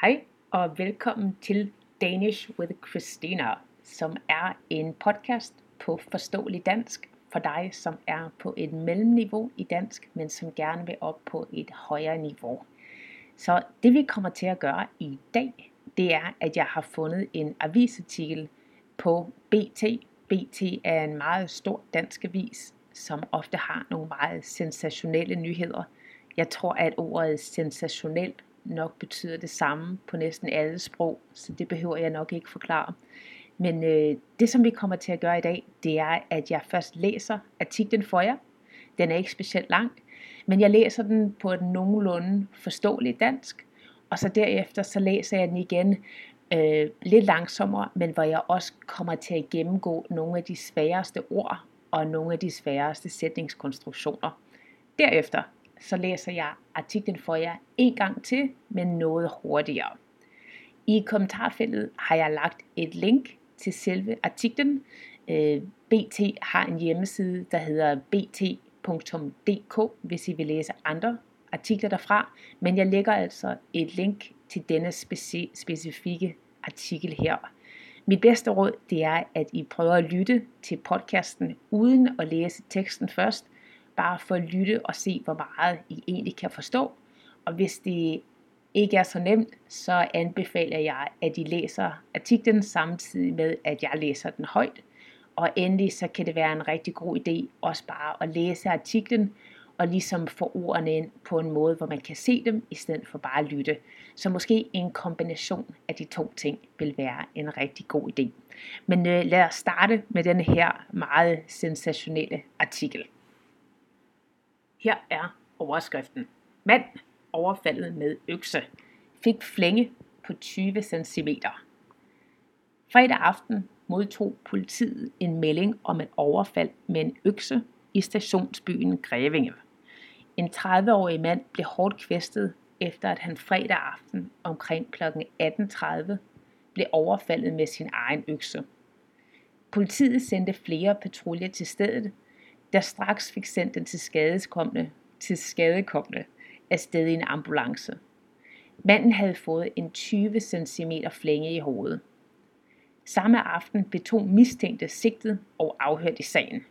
Hej og velkommen til Danish with Christina, som er en podcast på forståelig dansk for dig, som er på et mellemniveau i dansk, men som gerne vil op på et højere niveau. Så det vi kommer til at gøre i dag, det er, at jeg har fundet en avisartikel på BT. BT er en meget stor dansk avis, som ofte har nogle meget sensationelle nyheder. Jeg tror, at ordet sensationelt nok betyder det samme på næsten alle sprog, så det behøver jeg nok ikke forklare. Men øh, det, som vi kommer til at gøre i dag, det er, at jeg først læser artiklen for jer. Den er ikke specielt lang, men jeg læser den på et nogenlunde forståeligt dansk, og så derefter så læser jeg den igen øh, lidt langsommere, men hvor jeg også kommer til at gennemgå nogle af de sværeste ord og nogle af de sværeste sætningskonstruktioner. Derefter så læser jeg artiklen for jer en gang til, men noget hurtigere. I kommentarfeltet har jeg lagt et link til selve artiklen. Øh, BT har en hjemmeside, der hedder bt.dk, hvis I vil læse andre artikler derfra. Men jeg lægger altså et link til denne speci- specifikke artikel her. Mit bedste råd det er, at I prøver at lytte til podcasten uden at læse teksten først, bare for at lytte og se, hvor meget I egentlig kan forstå. Og hvis det ikke er så nemt, så anbefaler jeg, at I læser artiklen samtidig med, at jeg læser den højt. Og endelig så kan det være en rigtig god idé også bare at læse artiklen og ligesom få ordene ind på en måde, hvor man kan se dem, i stedet for bare at lytte. Så måske en kombination af de to ting vil være en rigtig god idé. Men øh, lad os starte med den her meget sensationelle artikel. Her er overskriften. Mand overfaldet med økse fik flænge på 20 cm. Fredag aften modtog politiet en melding om et overfald med en økse i stationsbyen Grevinge. En 30-årig mand blev hårdt kvæstet efter at han fredag aften omkring kl. 18.30 blev overfaldet med sin egen økse. Politiet sendte flere patruljer til stedet, der straks fik sendt den til skadekommende, til skadekommende afsted i en ambulance. Manden havde fået en 20 cm flænge i hovedet. Samme aften blev to mistænkte sigtet og afhørt i sagen.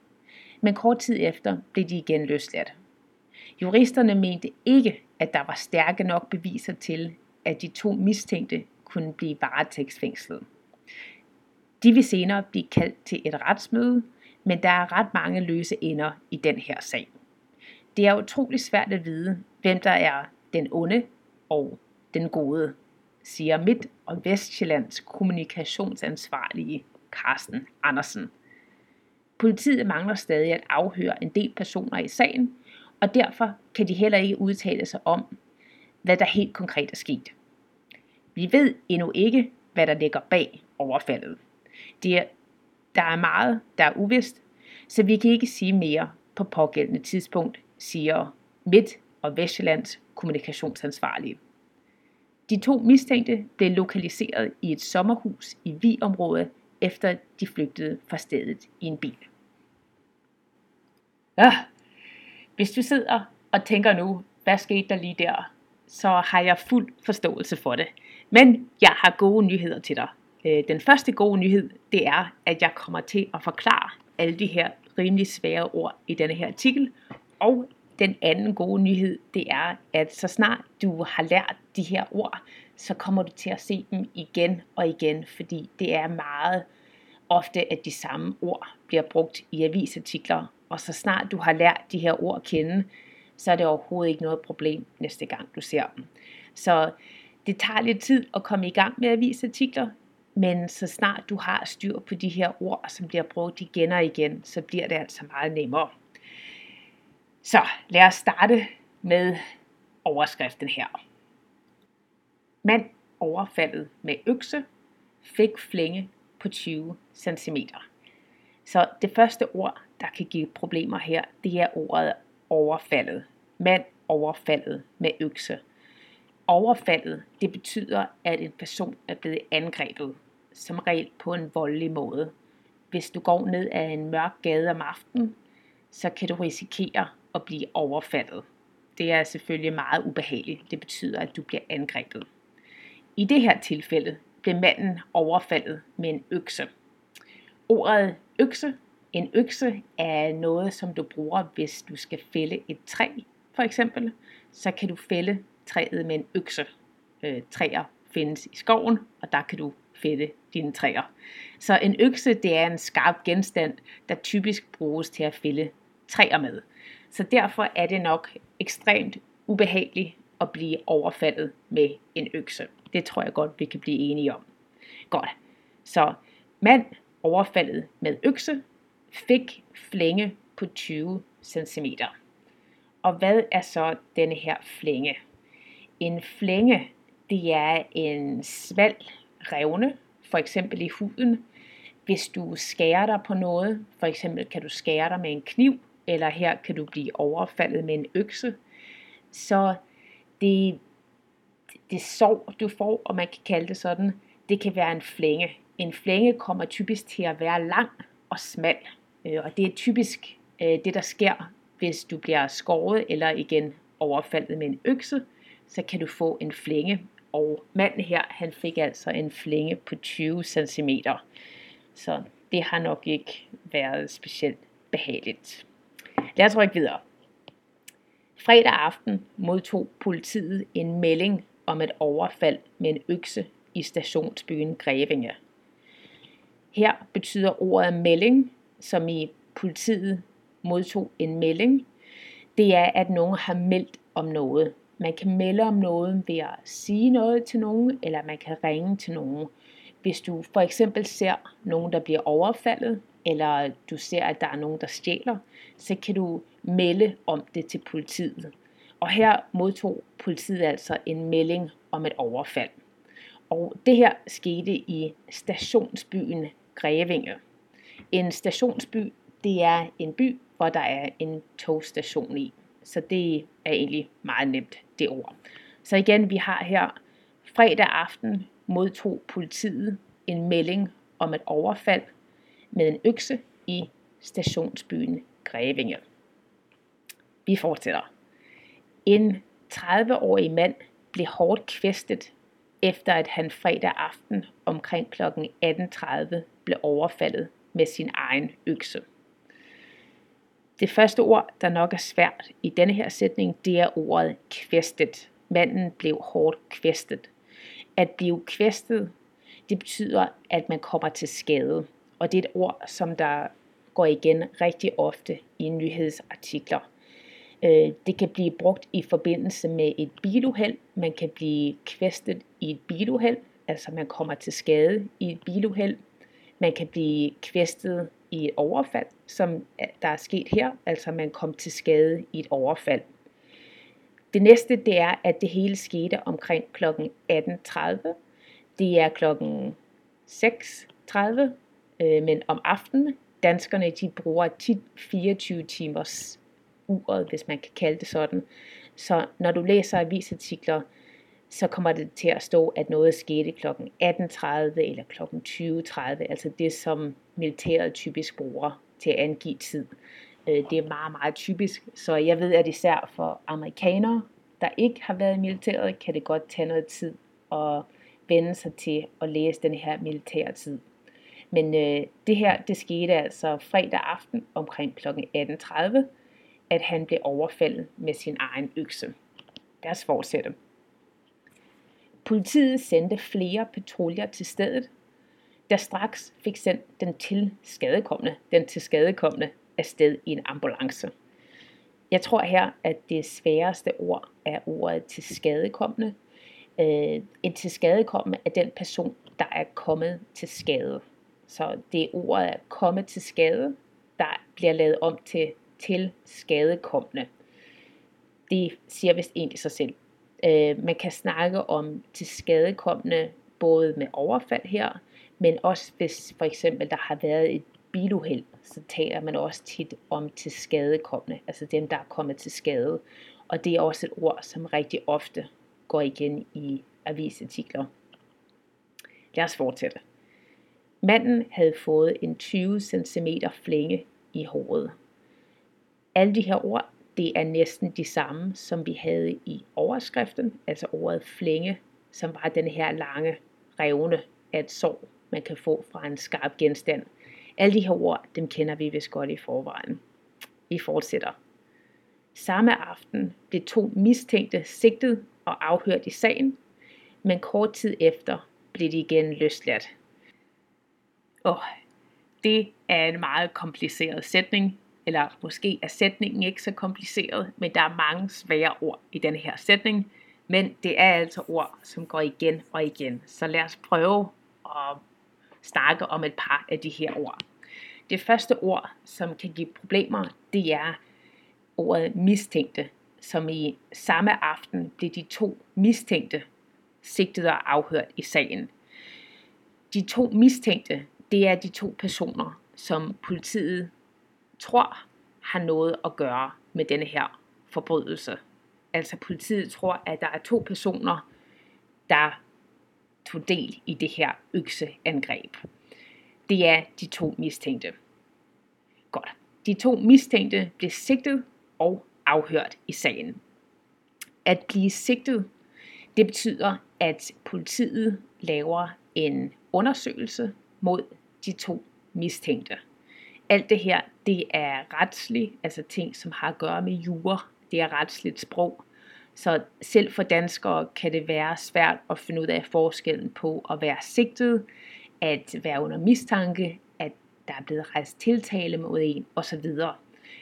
Men kort tid efter blev de igen løsladt. Juristerne mente ikke, at der var stærke nok beviser til, at de to mistænkte kunne blive varetægtsfængslet. De vil senere blive kaldt til et retsmøde, men der er ret mange løse ender i den her sag. Det er utrolig svært at vide, hvem der er den onde og den gode, siger Midt- og Vestjyllands kommunikationsansvarlige Carsten Andersen. Politiet mangler stadig at afhøre en del personer i sagen, og derfor kan de heller ikke udtale sig om, hvad der helt konkret er sket. Vi ved endnu ikke, hvad der ligger bag overfaldet. Det er, der er meget, der er uvist, så vi kan ikke sige mere på pågældende tidspunkt, siger Midt- og Vestjyllands kommunikationsansvarlige. De to mistænkte blev lokaliseret i et sommerhus i Vi-området, efter de flygtede fra stedet i en bil. Ja, hvis du sidder og tænker nu, hvad skete der lige der, så har jeg fuld forståelse for det. Men jeg har gode nyheder til dig. Øh, den første gode nyhed, det er, at jeg kommer til at forklare alle de her rimelig svære ord i denne her artikel. Og den anden gode nyhed, det er, at så snart du har lært de her ord, så kommer du til at se dem igen og igen, fordi det er meget ofte, at de samme ord bliver brugt i avisartikler, og så snart du har lært de her ord at kende, så er det overhovedet ikke noget problem næste gang du ser dem. Så det tager lidt tid at komme i gang med avisartikler, men så snart du har styr på de her ord, som bliver brugt igen og igen, så bliver det altså meget nemmere. Så lad os starte med overskriften her. Mand overfaldet med økse fik flænge på 20 cm. Så det første ord, der kan give problemer her, det er ordet overfaldet. Mand overfaldet med økse. Overfaldet, det betyder, at en person er blevet angrebet, som regel på en voldelig måde. Hvis du går ned ad en mørk gade om aftenen, så kan du risikere at blive overfaldet. Det er selvfølgelig meget ubehageligt. Det betyder, at du bliver angrebet. i det her tilfælde blev manden overfaldet med en økse. Ordet økse, en økse er noget, som du bruger, hvis du skal fælde et træ, for eksempel. Så kan du fælde træet med en økse. Øh, træer findes i skoven, og der kan du fælde dine træer. Så en økse, det er en skarp genstand, der typisk bruges til at fælde træer med. Så derfor er det nok ekstremt ubehageligt at blive overfaldet med en økse. Det tror jeg godt, vi kan blive enige om. Godt. Så mand overfaldet med økse fik flænge på 20 cm. Og hvad er så denne her flænge? En flænge, det er en smal revne, for eksempel i huden. Hvis du skærer dig på noget, for eksempel kan du skære dig med en kniv, eller her kan du blive overfaldet med en økse, så det, det sår, du får, og man kan kalde det sådan, det kan være en flænge. En flænge kommer typisk til at være lang og smal, øh, og det er typisk øh, det, der sker, hvis du bliver skåret eller igen overfaldet med en økse, så kan du få en flænge. Og manden her, han fik altså en flænge på 20 cm. Så det har nok ikke været specielt behageligt. Lad os rykke videre. Fredag aften modtog politiet en melding om et overfald med en økse i stationsbyen Grevinge. Her betyder ordet melding, som i politiet modtog en melding, det er, at nogen har meldt om noget. Man kan melde om noget ved at sige noget til nogen, eller man kan ringe til nogen. Hvis du for eksempel ser nogen, der bliver overfaldet, eller du ser, at der er nogen, der stjæler, så kan du melde om det til politiet. Og her modtog politiet altså en melding om et overfald. Og det her skete i stationsbyen Grevinge. En stationsby, det er en by, hvor der er en togstation i. Så det er egentlig meget nemt, det ord. Så igen, vi har her fredag aften modtog politiet en melding om et overfald med en økse i stationsbyen Grevinge. Vi fortsætter. En 30-årig mand blev hårdt kvæstet, efter at han fredag aften omkring kl. 18.30 blev overfaldet med sin egen økse. Det første ord, der nok er svært i denne her sætning, det er ordet kvæstet. Manden blev hårdt kvæstet. At blive kvæstet, det betyder, at man kommer til skade. Og det er et ord, som der går igen rigtig ofte i nyhedsartikler. Øh, det kan blive brugt i forbindelse med et biluheld. Man kan blive kvæstet i et biluheld, altså man kommer til skade i et biluheld. Man kan blive kvæstet i et overfald, som der er sket her, altså man kom til skade i et overfald. Det næste det er, at det hele skete omkring kl. 18.30. Det er klokken 6.30, øh, men om aftenen. Danskerne de bruger tit 24 timers uret, hvis man kan kalde det sådan. Så når du læser avisartikler, så kommer det til at stå, at noget skete kl. 18.30 eller kl. 20.30, altså det som militæret typisk bruger til at angive tid. Øh, det er meget, meget typisk, så jeg ved, at især for amerikanere, der ikke har været i militæret, kan det godt tage noget tid at vende sig til at læse den her militære tid. Men øh, det her, det skete altså fredag aften omkring kl. 18.30, at han blev overfaldet med sin egen økse. Lad os fortsætte. Politiet sendte flere patruljer til stedet, der straks fik sendt den til skadekommende, den til skadekommende afsted i en ambulance. Jeg tror her, at det sværeste ord er ordet til skadekommende. Øh, en til skadekommende er den person, der er kommet til skade. Så det er ordet at komme til skade, der bliver lavet om til til skadekommende. Det siger vist egentlig sig selv. Øh, man kan snakke om til skadekommende både med overfald her, men også hvis for eksempel der har været et biluheld, så taler man også tit om til skadekommende, altså dem, der er kommet til skade. Og det er også et ord, som rigtig ofte går igen i avisartikler. Lad os fortsætte. Manden havde fået en 20 cm flænge i håret. Alle de her ord, det er næsten de samme, som vi havde i overskriften, altså ordet flænge som var den her lange revne af et sår, man kan få fra en skarp genstand. Alle de her ord, dem kender vi vist godt i forvejen. Vi fortsætter. Samme aften blev to mistænkte sigtet og afhørt i sagen, men kort tid efter blev de igen løsladt. Åh, det er en meget kompliceret sætning, eller måske er sætningen ikke så kompliceret, men der er mange svære ord i den her sætning, men det er altså ord, som går igen og igen. Så lad os prøve at snakke om et par af de her ord. Det første ord, som kan give problemer, det er ordet mistænkte, som i samme aften blev de to mistænkte sigtet og afhørt i sagen. De to mistænkte, det er de to personer, som politiet tror har noget at gøre med denne her forbrydelse. Altså politiet tror, at der er to personer, der tog del i det her økseangreb. Det er de to mistænkte. Godt. De to mistænkte blev sigtet og afhørt i sagen. At blive sigtet, det betyder, at politiet laver en undersøgelse mod de to mistænkte. Alt det her, det er retsligt, altså ting, som har at gøre med jura. Det er retsligt sprog. Så selv for danskere kan det være svært at finde ud af forskellen på at være sigtet, at være under mistanke, at der er blevet rejst tiltale mod en osv.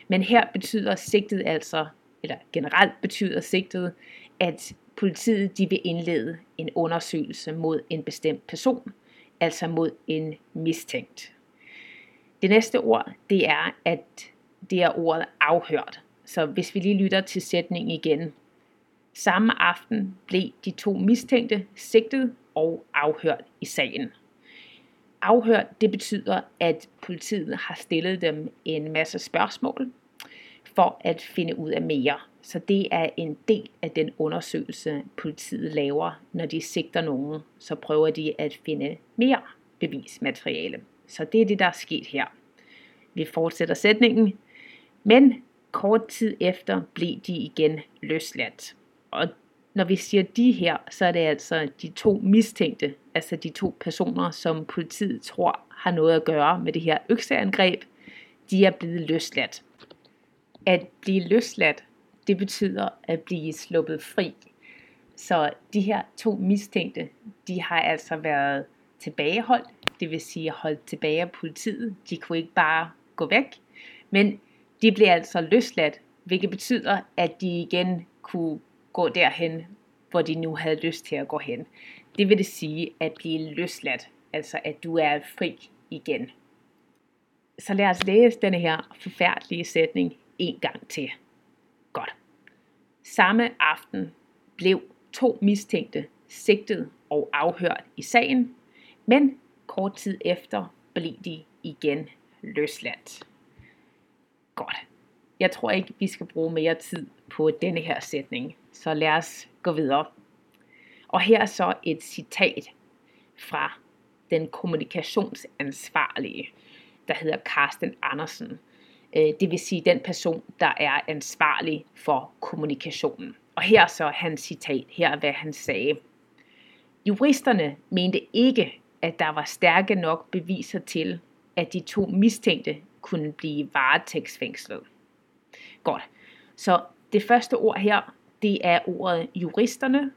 Men her betyder sigtet altså, eller generelt betyder sigtet, at politiet de vil indlede en undersøgelse mod en bestemt person, altså mod en mistænkt. Det næste ord, det er, at det er ordet afhørt. Så hvis vi lige lytter til sætningen igen. Samme aften blev de to mistænkte sigtet og afhørt i sagen. Afhørt, det betyder, at politiet har stillet dem en masse spørgsmål for at finde ud af mere. Så det er en del af den undersøgelse, politiet laver, når de sigter nogen. Så prøver de at finde mere bevismateriale. Så det er det, der er sket her. Vi fortsætter sætningen. Men kort tid efter blev de igen løsladt. Og når vi siger de her, så er det altså de to mistænkte, altså de to personer, som politiet tror har noget at gøre med det her økseangreb, de er blevet løsladt. At blive løsladt, det betyder at blive sluppet fri. Så de her to mistænkte, de har altså været tilbageholdt, det vil sige holdt tilbage af politiet. De kunne ikke bare gå væk, men de blev altså løsladt, hvilket betyder, at de igen kunne gå derhen, hvor de nu havde lyst til at gå hen. Det vil det sige at blive løsladt, altså at du er fri igen. Så lad os læse denne her forfærdelige sætning en gang til. Godt. Samme aften blev to mistænkte sigtet og afhørt i sagen, men kort tid efter blev de igen løsladt. Godt. Jeg tror ikke, vi skal bruge mere tid på denne her sætning, så lad os gå videre. Og her er så et citat fra den kommunikationsansvarlige, der hedder Carsten Andersen. Øh, det vil sige den person, der er ansvarlig for kommunikationen. Og her er så hans citat, her er hvad han sagde. Juristerne mente ikke, at der var stærke nok beviser til, at de to mistænkte kunne blive varetægtsfængslet. Godt. Så det første ord her, det er ordet juristerne.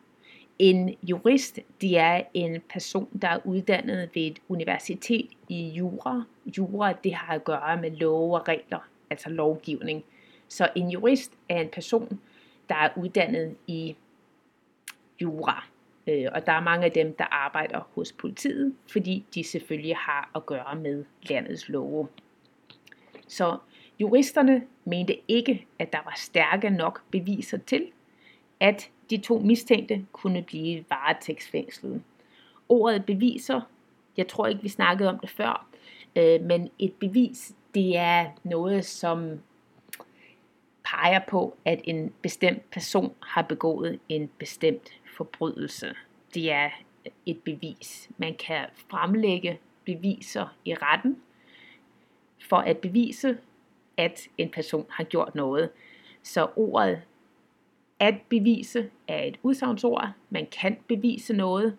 En jurist, det er en person, der er uddannet ved et universitet i jura. Jura, det har at gøre med love og regler, altså lovgivning. Så en jurist er en person, der er uddannet i jura. Øh, og der er mange af dem, der arbejder hos politiet, fordi de selvfølgelig har at gøre med landets love. Så juristerne mente ikke, at der var stærke nok beviser til, at de to mistænkte kunne blive varetægtsfængslet. Ordet beviser, jeg tror ikke vi snakkede om det før, øh, men et bevis, det er noget, som peger på, at en bestemt person har begået en bestemt forbrydelse. Det er et bevis. Man kan fremlægge beviser i retten for at bevise, at en person har gjort noget. Så ordet at bevise er et udsagnsord. Man kan bevise noget,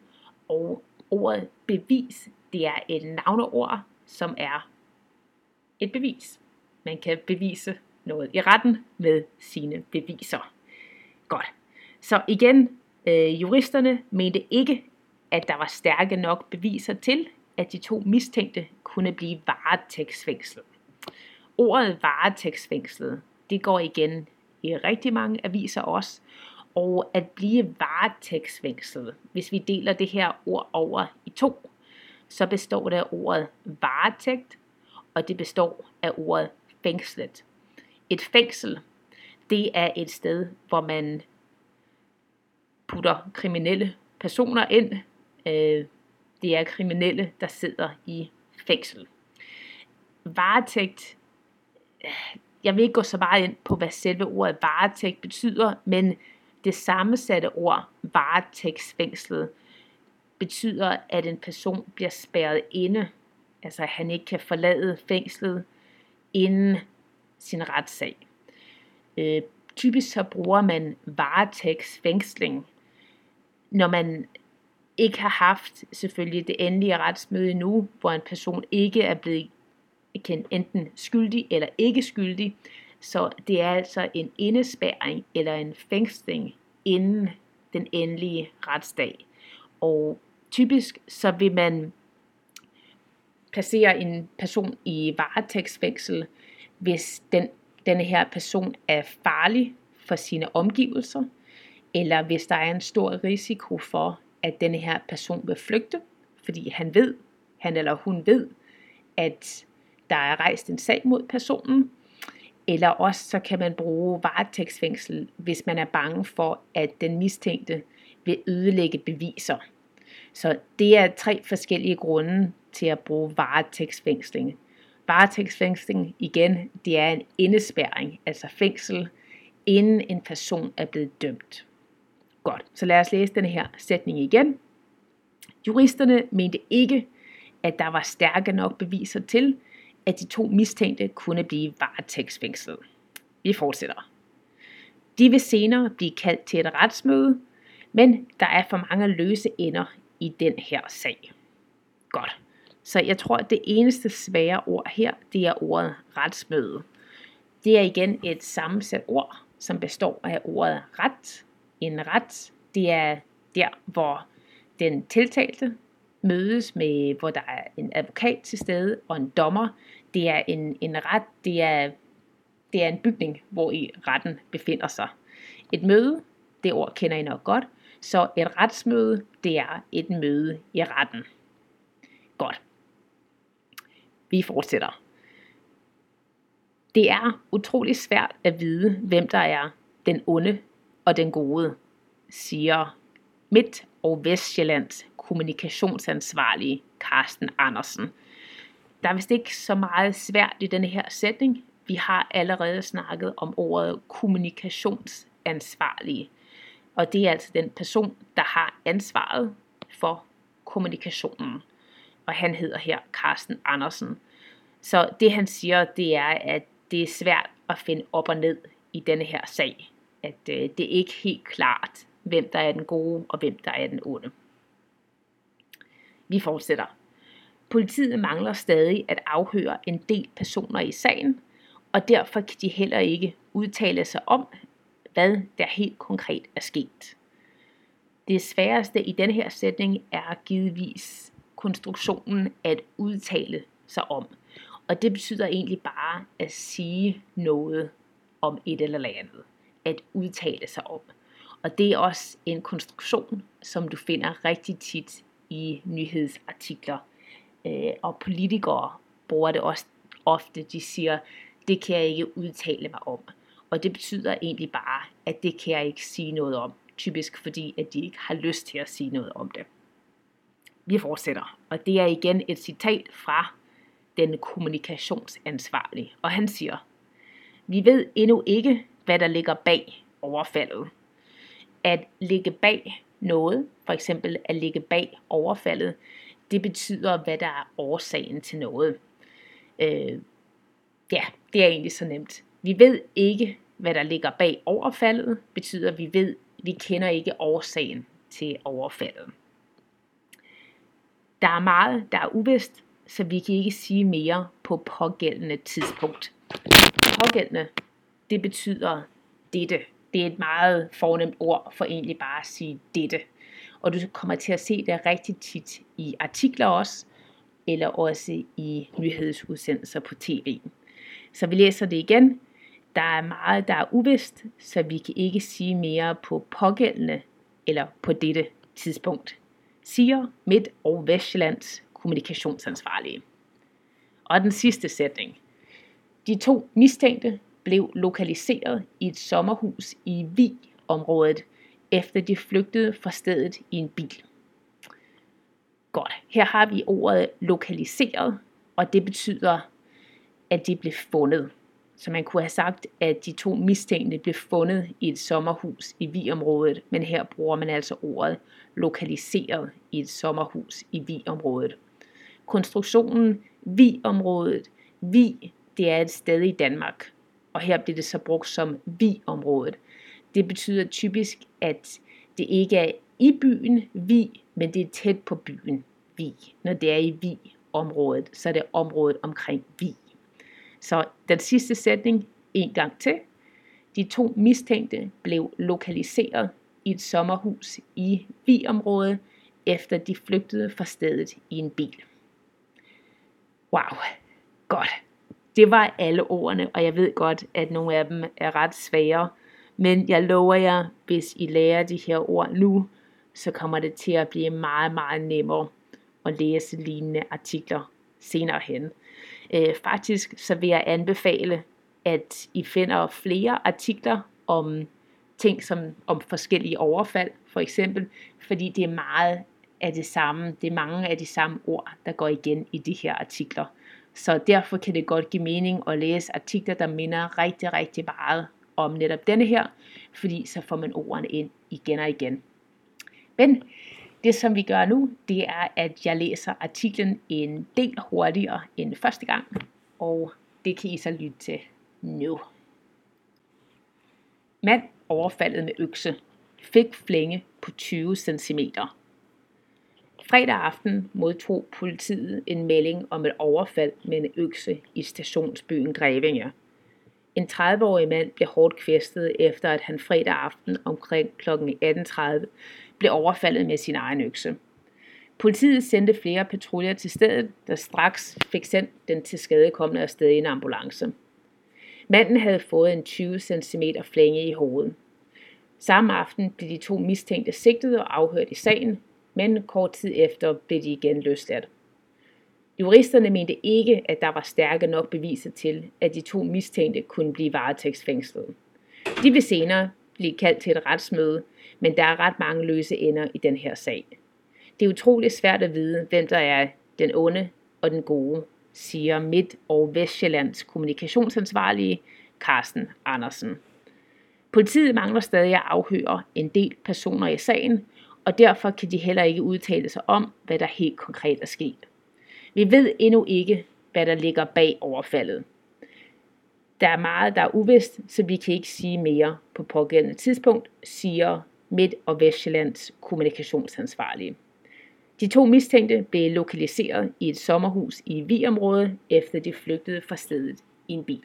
og ordet bevis, det er et navneord, som er et bevis. Man kan bevise noget i retten med sine beviser. Godt. Så igen, øh, juristerne mente ikke, at der var stærke nok beviser til, at de to mistænkte kunne blive varetægtsfængslet. Ordet varetægtsfængslet, det går igen i rigtig mange aviser også, og at blive varetægtsfængslet, hvis vi deler det her ord over i to, så består det af ordet varetægt, og det består af ordet fængslet. Et fængsel, det er et sted, hvor man putter kriminelle personer ind. Øh, det er kriminelle, der sidder i fængsel. Varetægt, jeg vil ikke gå så meget ind på, hvad selve ordet varetægt betyder, men det sammensatte ord varetægtsfængslet betyder, at en person bliver spærret inde, altså at han ikke kan forlade fængslet inden sin retssag. Øh, typisk så bruger man varetægtsfængsling, når man ikke har haft selvfølgelig det endelige retsmøde endnu, hvor en person ikke er blevet kendt enten skyldig eller ikke skyldig. Så det er altså en indespærring eller en fængsling inden den endelige retsdag. Og typisk så vil man placere en person i varetægtsfængsel, hvis den, denne her person er farlig for sine omgivelser, eller hvis der er en stor risiko for, at denne her person vil flygte, fordi han ved, han eller hun ved, at der er rejst en sag mod personen, eller også så kan man bruge varetægtsfængsel, hvis man er bange for, at den mistænkte vil ødelægge beviser. Så det er tre forskellige grunde til at bruge varetægtsfængsling. Varetægtsfængsling igen, det er en indespærring, altså fængsel, inden en person er blevet dømt. Godt, så lad os læse den her sætning igen. Juristerne mente ikke, at der var stærke nok beviser til, at de to mistænkte kunne blive varetægtsfængslet. Vi fortsætter. De vil senere blive kaldt til et retsmøde, men der er for mange løse ender i den her sag. Godt. Så jeg tror, at det eneste svære ord her, det er ordet retsmøde. Det er igen et sammensat ord, som består af ordet ret. En ret, det er der, hvor den tiltalte mødes med, hvor der er en advokat til stede og en dommer. Det er en, en ret, det er, det er en bygning, hvor i retten befinder sig. Et møde, det ord kender I nok godt, så et retsmøde, det er et møde i retten. Godt. Vi fortsætter. Det er utrolig svært at vide, hvem der er den onde og den gode, siger Midt- og Vestjyllands kommunikationsansvarlige Carsten Andersen. Der er vist ikke så meget svært i denne her sætning. Vi har allerede snakket om ordet kommunikationsansvarlige. Og det er altså den person, der har ansvaret for kommunikationen. Og han hedder her Carsten Andersen. Så det han siger, det er, at det er svært at finde op og ned i denne her sag. At øh, det er ikke helt klart, hvem der er den gode og hvem der er den onde. Vi fortsætter. Politiet mangler stadig at afhøre en del personer i sagen, og derfor kan de heller ikke udtale sig om, hvad der helt konkret er sket. Det sværeste i denne her sætning er givetvis konstruktionen at udtale sig om. Og det betyder egentlig bare at sige noget om et eller andet. At udtale sig om. Og det er også en konstruktion, som du finder rigtig tit i nyhedsartikler. Øh, og politikere bruger det også ofte. De siger, det kan jeg ikke udtale mig om. Og det betyder egentlig bare, at det kan jeg ikke sige noget om. Typisk fordi, at de ikke har lyst til at sige noget om det. Vi fortsætter, og det er igen et citat fra den kommunikationsansvarlige. Og han siger, vi ved endnu ikke, hvad der ligger bag overfaldet. At ligge bag noget, for eksempel at ligge bag overfaldet, det betyder, hvad der er årsagen til noget. Øh, ja, det er egentlig så nemt. Vi ved ikke, hvad der ligger bag overfaldet, betyder, at vi ved, vi kender ikke årsagen til overfaldet. Der er meget, der er uvist, så vi kan ikke sige mere på pågældende tidspunkt. Pågældende, det betyder dette. Det er et meget fornemt ord for egentlig bare at sige dette. Og du kommer til at se det rigtig tit i artikler også, eller også i nyhedsudsendelser på tv. Så vi læser det igen. Der er meget, der er uvist, så vi kan ikke sige mere på pågældende eller på dette tidspunkt, siger Midt- og Vestjyllands kommunikationsansvarlige. Og den sidste sætning. De to mistænkte blev lokaliseret i et sommerhus i Vi-området, efter de flygtede fra stedet i en bil. Godt, her har vi ordet lokaliseret, og det betyder, at de blev fundet. Så man kunne have sagt, at de to mistænkte blev fundet i et sommerhus i Vi-området, men her bruger man altså ordet lokaliseret i et sommerhus i Vi-området. Konstruktionen Vi-området, Vi, det er et sted i Danmark, og her bliver det så brugt som Vi-området. Det betyder typisk, at det ikke er i byen Vi, men det er tæt på byen Vi. Når det er i Vi-området, så er det området omkring Vi. Så den sidste sætning en gang til. De to mistænkte blev lokaliseret i et sommerhus i Vi-området, efter de flygtede fra stedet i en bil. Wow, godt. Det var alle ordene, og jeg ved godt, at nogle af dem er ret svære. Men jeg lover jer, hvis I lærer de her ord nu, så kommer det til at blive meget, meget nemmere at læse lignende artikler senere hen. Øh, faktisk så vil jeg anbefale, at I finder flere artikler om ting som om forskellige overfald, for eksempel, fordi det er meget af det samme, det er mange af de samme ord, der går igen i de her artikler. Så derfor kan det godt give mening at læse artikler, der minder rigtig, rigtig meget om netop denne her, fordi så får man ordene ind igen og igen. Men det som vi gør nu, det er, at jeg læser artiklen en del hurtigere end første gang, og det kan I så lytte til nu. Mand overfaldet med økse fik flænge på 20 cm. Fredag aften modtog politiet en melding om et overfald med en økse i stationsbyen Grevinge. En 30-årig mand blev hårdt kvæstet efter at han fredag aften omkring kl. 18.30 blev overfaldet med sin egen økse. Politiet sendte flere patruljer til stedet, der straks fik sendt den til skadekommende afsted i en ambulance. Manden havde fået en 20 cm flænge i hovedet. Samme aften blev de to mistænkte sigtet og afhørt i sagen, men kort tid efter blev de igen løsladt. Juristerne mente ikke, at der var stærke nok beviser til, at de to mistænkte kunne blive varetægtsfængslet. De vil senere blive kaldt til et retsmøde, men der er ret mange løse ender i den her sag. Det er utroligt svært at vide, hvem der er den onde og den gode, siger Midt- og Vestjyllands kommunikationsansvarlige Carsten Andersen. Politiet mangler stadig at afhøre en del personer i sagen, og derfor kan de heller ikke udtale sig om, hvad der helt konkret er sket. Vi ved endnu ikke, hvad der ligger bag overfaldet. Der er meget, der er uvist, så vi kan ikke sige mere på pågældende tidspunkt, siger Midt- og Vestjyllands kommunikationsansvarlige. De to mistænkte blev lokaliseret i et sommerhus i Vi-området, efter de flygtede fra stedet i en bil.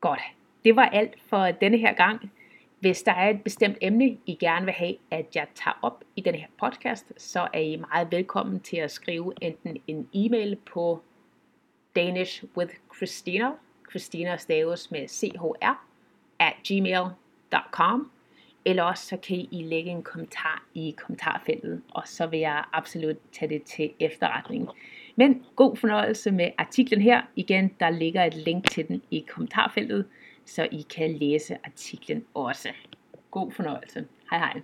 Godt, det var alt for denne her gang. Hvis der er et bestemt emne, I gerne vil have, at jeg tager op i den her podcast, så er I meget velkommen til at skrive enten en e-mail på Danish with Christina, Christina staves med chr, at gmail.com, eller også så kan I lægge en kommentar i kommentarfeltet, og så vil jeg absolut tage det til efterretning. Men god fornøjelse med artiklen her. Igen, der ligger et link til den i kommentarfeltet, så I kan læse artiklen også. God fornøjelse. Hej hej.